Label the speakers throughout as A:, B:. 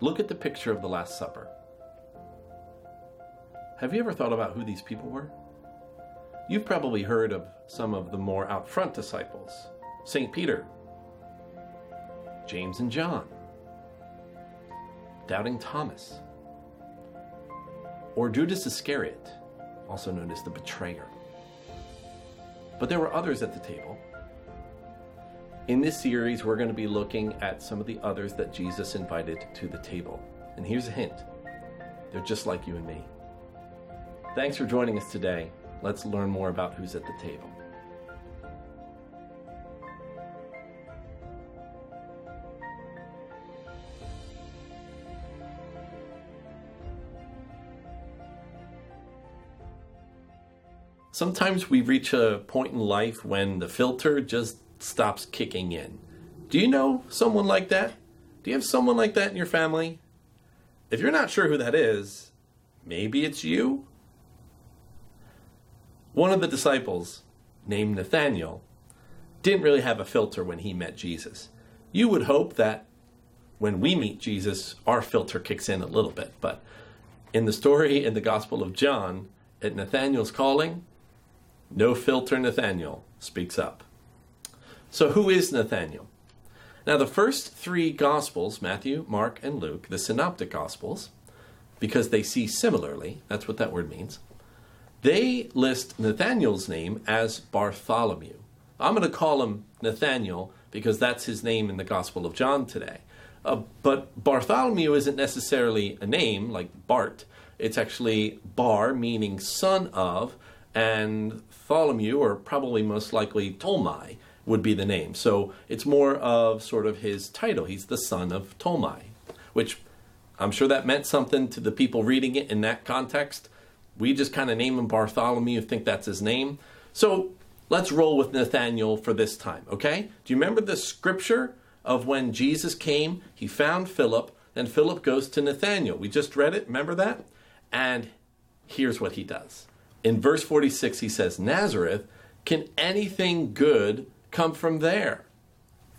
A: look at the picture of the Last Supper. Have you ever thought about who these people were? You've probably heard of some of the more out front disciples St. Peter, James and John, Doubting Thomas, or Judas Iscariot, also known as the betrayer. But there were others at the table. In this series, we're going to be looking at some of the others that Jesus invited to the table. And here's a hint they're just like you and me. Thanks for joining us today. Let's learn more about who's at the table. Sometimes we reach a point in life when the filter just stops kicking in. Do you know someone like that? Do you have someone like that in your family? If you're not sure who that is, maybe it's you? One of the disciples, named Nathanael, didn't really have a filter when he met Jesus. You would hope that when we meet Jesus, our filter kicks in a little bit. But in the story in the Gospel of John, at Nathanael's calling, no filter Nathanael speaks up. So, who is Nathanael? Now, the first three Gospels, Matthew, Mark, and Luke, the Synoptic Gospels, because they see similarly, that's what that word means, they list Nathanael's name as Bartholomew. I'm going to call him Nathanael because that's his name in the Gospel of John today. Uh, but Bartholomew isn't necessarily a name like Bart. It's actually Bar, meaning son of, and Tholomew, or probably most likely Tolmai, would be the name. So it's more of sort of his title. He's the son of Tolmai, which I'm sure that meant something to the people reading it in that context. We just kind of name him Bartholomew, think that's his name. So let's roll with Nathanael for this time, okay? Do you remember the scripture of when Jesus came? He found Philip, then Philip goes to Nathanael. We just read it, remember that? And here's what he does. In verse 46, he says, Nazareth, can anything good come from there?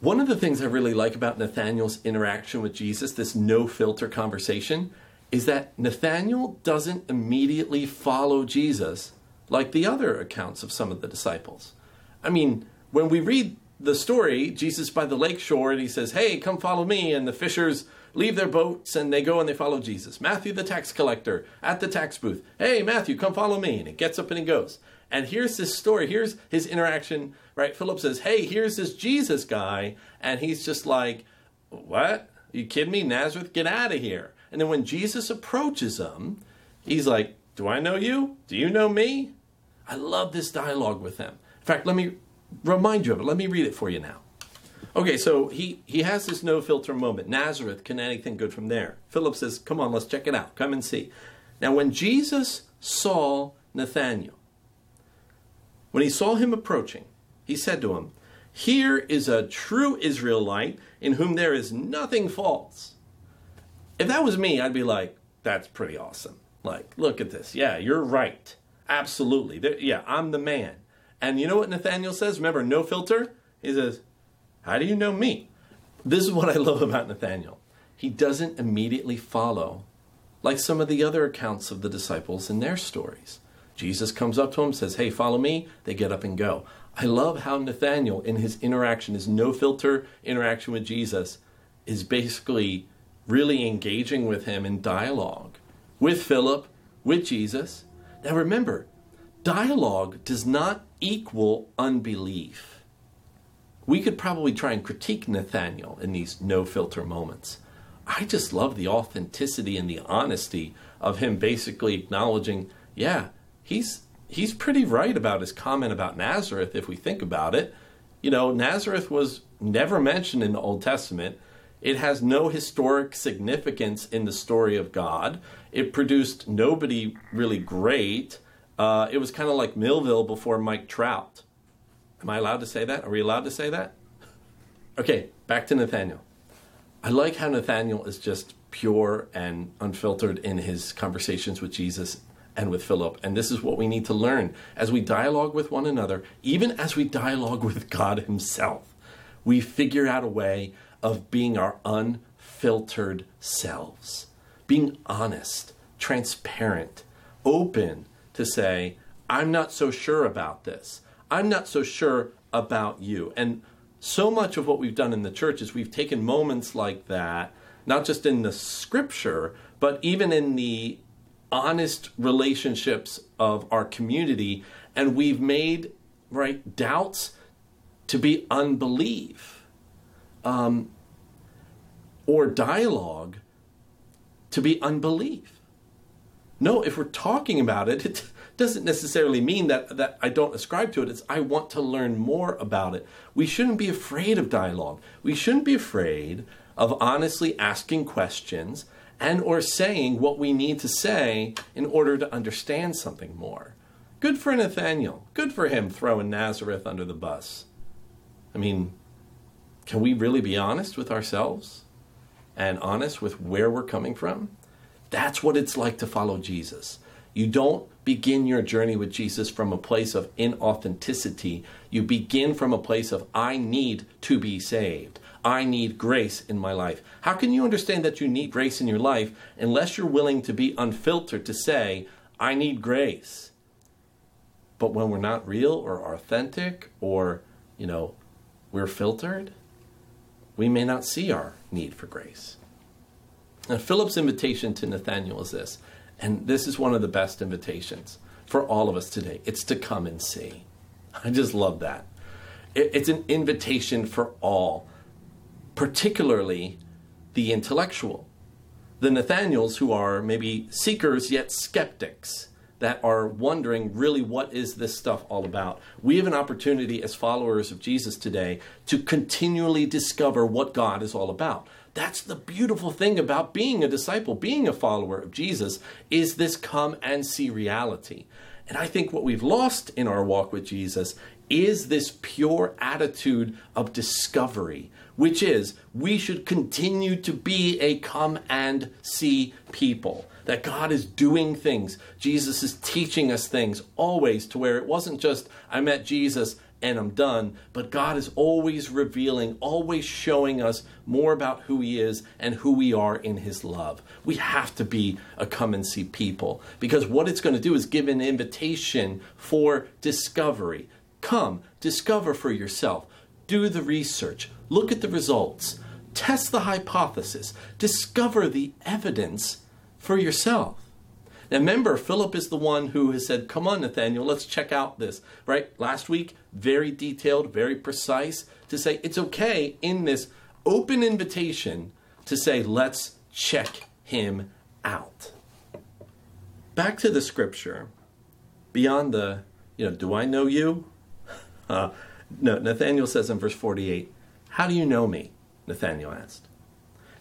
A: One of the things I really like about Nathanael's interaction with Jesus, this no filter conversation, is that Nathanael doesn't immediately follow Jesus like the other accounts of some of the disciples. I mean, when we read the story, Jesus by the lake shore, and he says, Hey, come follow me, and the fishers leave their boats and they go and they follow Jesus. Matthew, the tax collector, at the tax booth. Hey, Matthew, come follow me. And he gets up and he goes. And here's this story. Here's his interaction, right? Philip says, Hey, here's this Jesus guy. And he's just like, What? Are you kidding me? Nazareth, get out of here. And then when Jesus approaches him, he's like, Do I know you? Do you know me? I love this dialogue with them. In fact, let me remind you of it. Let me read it for you now. Okay, so he, he has this no filter moment. Nazareth, can anything good from there? Philip says, Come on, let's check it out. Come and see. Now, when Jesus saw Nathanael, when he saw him approaching, he said to him, Here is a true Israelite in whom there is nothing false. If that was me, I'd be like, That's pretty awesome. Like, look at this. Yeah, you're right. Absolutely. There, yeah, I'm the man. And you know what Nathanael says? Remember, no filter? He says, how do you know me? This is what I love about Nathanael. He doesn't immediately follow like some of the other accounts of the disciples in their stories. Jesus comes up to him, says, Hey, follow me. They get up and go. I love how Nathanael, in his interaction, his no filter interaction with Jesus, is basically really engaging with him in dialogue with Philip, with Jesus. Now remember, dialogue does not equal unbelief we could probably try and critique Nathanael in these no filter moments. I just love the authenticity and the honesty of him basically acknowledging, yeah, he's he's pretty right about his comment about Nazareth if we think about it. You know, Nazareth was never mentioned in the Old Testament. It has no historic significance in the story of God. It produced nobody really great. Uh, it was kind of like Millville before Mike Trout. Am I allowed to say that? Are we allowed to say that? Okay, back to Nathanael. I like how Nathanael is just pure and unfiltered in his conversations with Jesus and with Philip. And this is what we need to learn as we dialogue with one another, even as we dialogue with God Himself. We figure out a way of being our unfiltered selves, being honest, transparent, open to say, I'm not so sure about this. I'm not so sure about you. And so much of what we've done in the church is we've taken moments like that, not just in the scripture, but even in the honest relationships of our community, and we've made right doubts to be unbelief, um, or dialogue to be unbelief. No, if we're talking about it, it doesn't necessarily mean that, that I don't ascribe to it. It's I want to learn more about it. We shouldn't be afraid of dialogue. We shouldn't be afraid of honestly asking questions and or saying what we need to say in order to understand something more. Good for Nathanael. Good for him throwing Nazareth under the bus. I mean, can we really be honest with ourselves and honest with where we're coming from? That's what it's like to follow Jesus. You don't begin your journey with Jesus from a place of inauthenticity. You begin from a place of, I need to be saved. I need grace in my life. How can you understand that you need grace in your life unless you're willing to be unfiltered to say, I need grace? But when we're not real or authentic or, you know, we're filtered, we may not see our need for grace. And Philip's invitation to Nathanael is this, and this is one of the best invitations for all of us today. It's to come and see. I just love that. It's an invitation for all, particularly the intellectual, the Nathanaels who are maybe seekers yet skeptics that are wondering really what is this stuff all about. We have an opportunity as followers of Jesus today to continually discover what God is all about. That's the beautiful thing about being a disciple, being a follower of Jesus, is this come and see reality. And I think what we've lost in our walk with Jesus is this pure attitude of discovery, which is we should continue to be a come and see people that God is doing things. Jesus is teaching us things always to where it wasn't just, I met Jesus and I'm done, but God is always revealing, always showing us more about who He is and who we are in His love. We have to be a come and see people because what it's going to do is give an invitation for discovery. Come, discover for yourself, do the research, look at the results, test the hypothesis, discover the evidence for yourself. Now remember, Philip is the one who has said, Come on, Nathanael, let's check out this. Right? Last week, very detailed, very precise to say it's okay in this open invitation to say, Let's check him out. Back to the scripture, beyond the, you know, do I know you? Uh, no, Nathanael says in verse 48, How do you know me? Nathanael asked.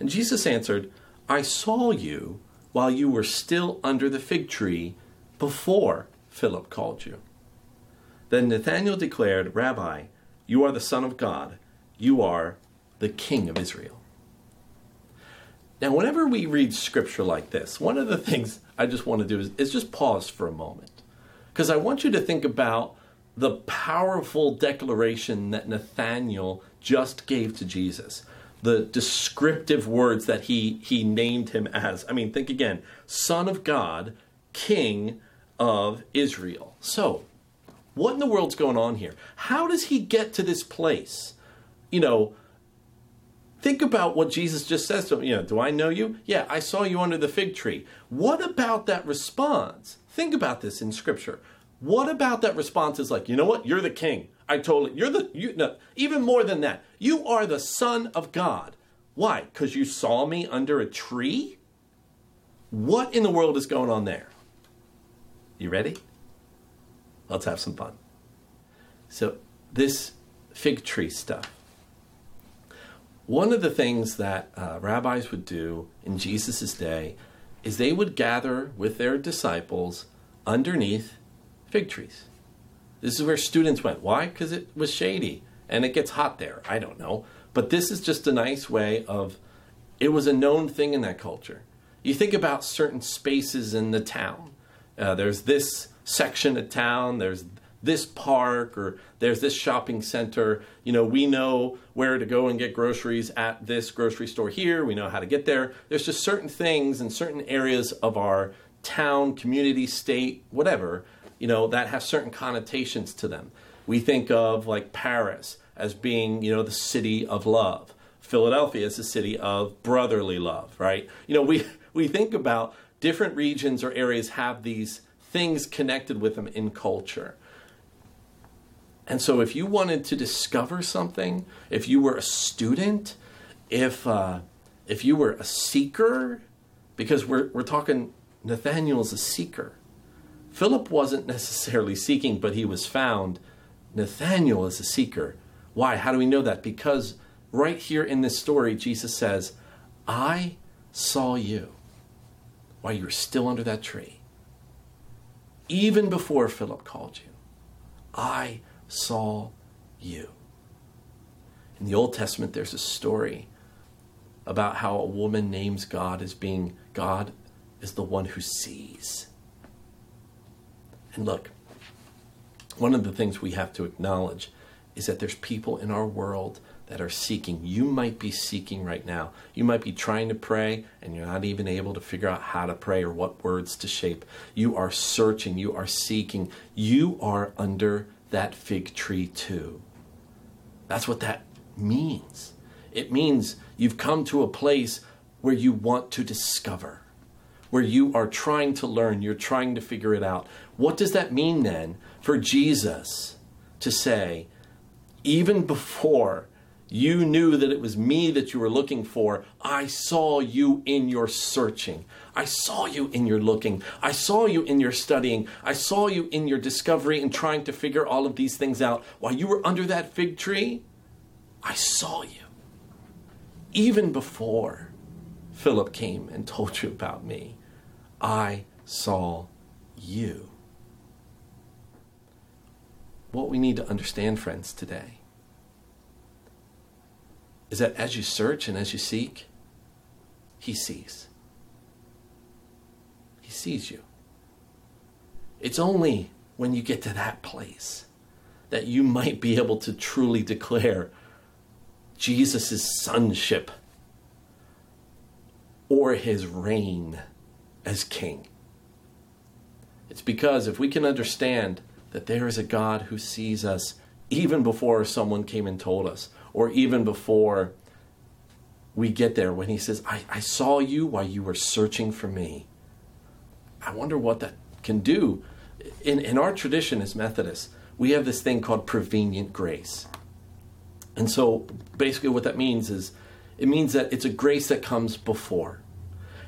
A: And Jesus answered, I saw you while you were still under the fig tree before Philip called you. Then Nathanael declared, Rabbi, you are the Son of God. You are the King of Israel. Now, whenever we read scripture like this, one of the things I just want to do is, is just pause for a moment. Because I want you to think about the powerful declaration that Nathanael just gave to Jesus the descriptive words that he he named him as. I mean, think again, son of God, king of Israel. So, what in the world's going on here? How does he get to this place? You know, think about what Jesus just says to him. You know, do I know you? Yeah, I saw you under the fig tree. What about that response? Think about this in scripture. What about that response is like, you know what? You're the king. I you, you're the, you, no, even more than that. You are the Son of God. Why? Because you saw me under a tree? What in the world is going on there? You ready? Let's have some fun. So, this fig tree stuff. One of the things that uh, rabbis would do in Jesus' day is they would gather with their disciples underneath fig trees. This is where students went. Why? Because it was shady and it gets hot there. I don't know. But this is just a nice way of, it was a known thing in that culture. You think about certain spaces in the town. Uh, there's this section of town, there's this park or there's this shopping center. You know, we know where to go and get groceries at this grocery store here. We know how to get there. There's just certain things in certain areas of our town, community, state, whatever, you know, that have certain connotations to them. We think of like Paris as being, you know, the city of love. Philadelphia is the city of brotherly love, right? You know, we we think about different regions or areas have these things connected with them in culture. And so, if you wanted to discover something, if you were a student, if uh, if you were a seeker, because we're we're talking Nathanael's a seeker. Philip wasn't necessarily seeking, but he was found. Nathanael is a seeker. Why? How do we know that? Because right here in this story, Jesus says, "I saw you while you were still under that tree, even before Philip called you. I." saw you. In the Old Testament, there's a story about how a woman names God as being God is the one who sees. And look, one of the things we have to acknowledge is that there's people in our world that are seeking. You might be seeking right now. You might be trying to pray and you're not even able to figure out how to pray or what words to shape. You are searching, you are seeking, you are under that fig tree too. That's what that means. It means you've come to a place where you want to discover, where you are trying to learn, you're trying to figure it out. What does that mean then for Jesus to say, even before you knew that it was me that you were looking for. I saw you in your searching. I saw you in your looking. I saw you in your studying. I saw you in your discovery and trying to figure all of these things out. While you were under that fig tree, I saw you. Even before Philip came and told you about me, I saw you. What we need to understand, friends, today is that as you search and as you seek, He sees. He sees you. It's only when you get to that place that you might be able to truly declare Jesus' sonship or his reign as king. It's because if we can understand that there is a God who sees us even before someone came and told us, or even before we get there when he says, I, I saw you while you were searching for me. I wonder what that can do. In, in our tradition as Methodists, we have this thing called prevenient grace. And so basically, what that means is it means that it's a grace that comes before,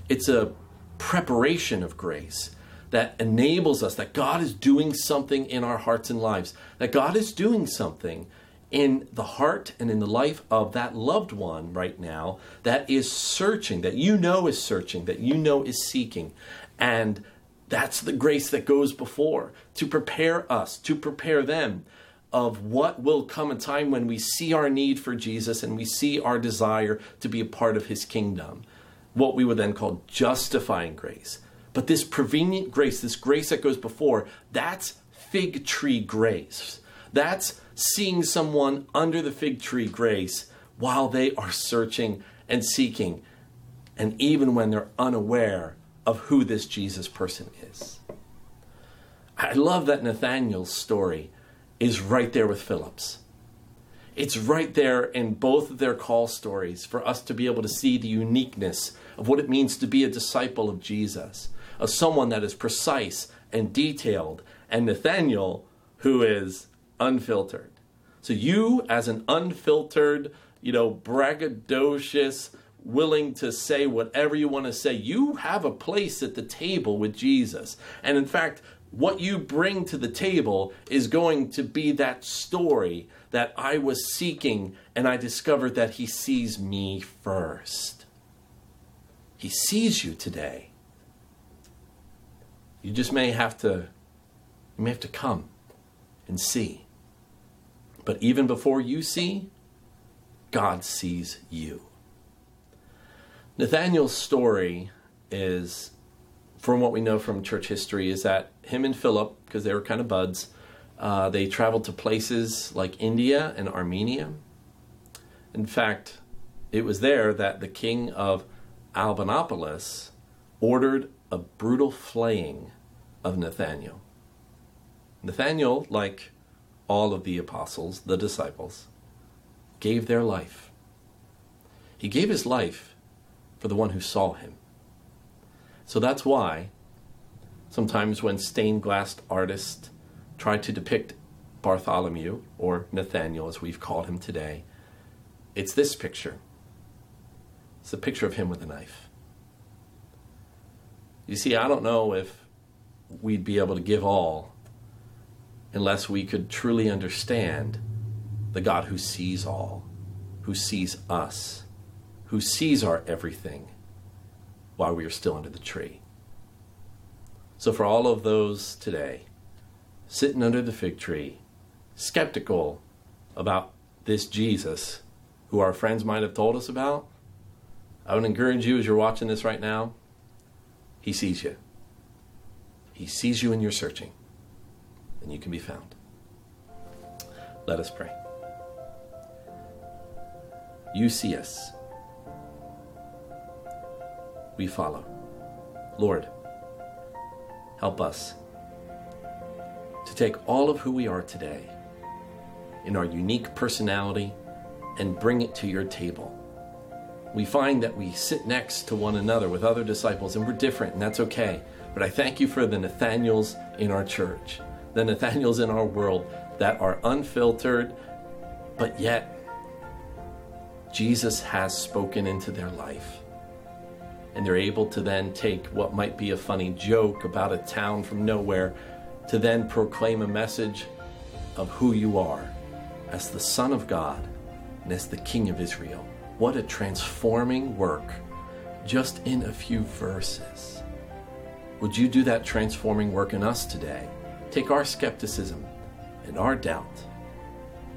A: it's a preparation of grace that enables us, that God is doing something in our hearts and lives, that God is doing something in the heart and in the life of that loved one right now that is searching, that you know is searching, that you know is seeking. And that's the grace that goes before to prepare us, to prepare them of what will come a time when we see our need for Jesus and we see our desire to be a part of his kingdom. What we would then call justifying grace. But this prevenient grace, this grace that goes before, that's fig tree grace. That's seeing someone under the fig tree grace while they are searching and seeking, and even when they're unaware of who this Jesus person is. I love that Nathanael's story is right there with Philip's. It's right there in both of their call stories for us to be able to see the uniqueness of what it means to be a disciple of Jesus, of someone that is precise and detailed, and Nathanael, who is unfiltered. So you, as an unfiltered, you know, braggadocious, willing to say whatever you want to say, you have a place at the table with Jesus. And in fact, what you bring to the table is going to be that story that I was seeking, and I discovered that He sees me first. He sees you today. You just may have to, you may have to come and see. But even before you see, God sees you. Nathanael's story is, from what we know from church history, is that him and Philip, because they were kind of buds, Uh, they traveled to places like India and Armenia. In fact, it was there that the king of Albanopolis ordered a brutal flaying of Nathanael. Nathanael, like all of the apostles, the disciples, gave their life. He gave his life for the one who saw him. So that's why sometimes when stained glass artists try to depict Bartholomew, or Nathanael as we've called him today, it's this picture. It's a picture of him with a knife. You see, I don't know if we'd be able to give all unless we could truly understand the God who sees all, who sees us, who sees our everything while we are still under the tree. So, for all of those today, sitting under the fig tree, skeptical about this Jesus who our friends might have told us about, I would encourage you as you're watching this right now, he sees you. He sees you in your searching, and you can be found. Let us pray. You see us. We follow. Lord, help us to take all of who we are today in our unique personality and bring it to your table. We find that we sit next to one another with other disciples and we're different, and that's okay. But I thank you for the Nathanaels in our church, the Nathanaels in our world that are unfiltered, but yet Jesus has spoken into their life. And they're able to then take what might be a funny joke about a town from nowhere to then proclaim a message of who you are as the Son of God and as the King of Israel. What a transforming work just in a few verses. Would you do that transforming work in us today? Take our skepticism and our doubt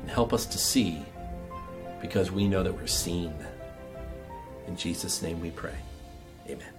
A: and help us to see because we know that we're seen. In Jesus' name we pray. Amen.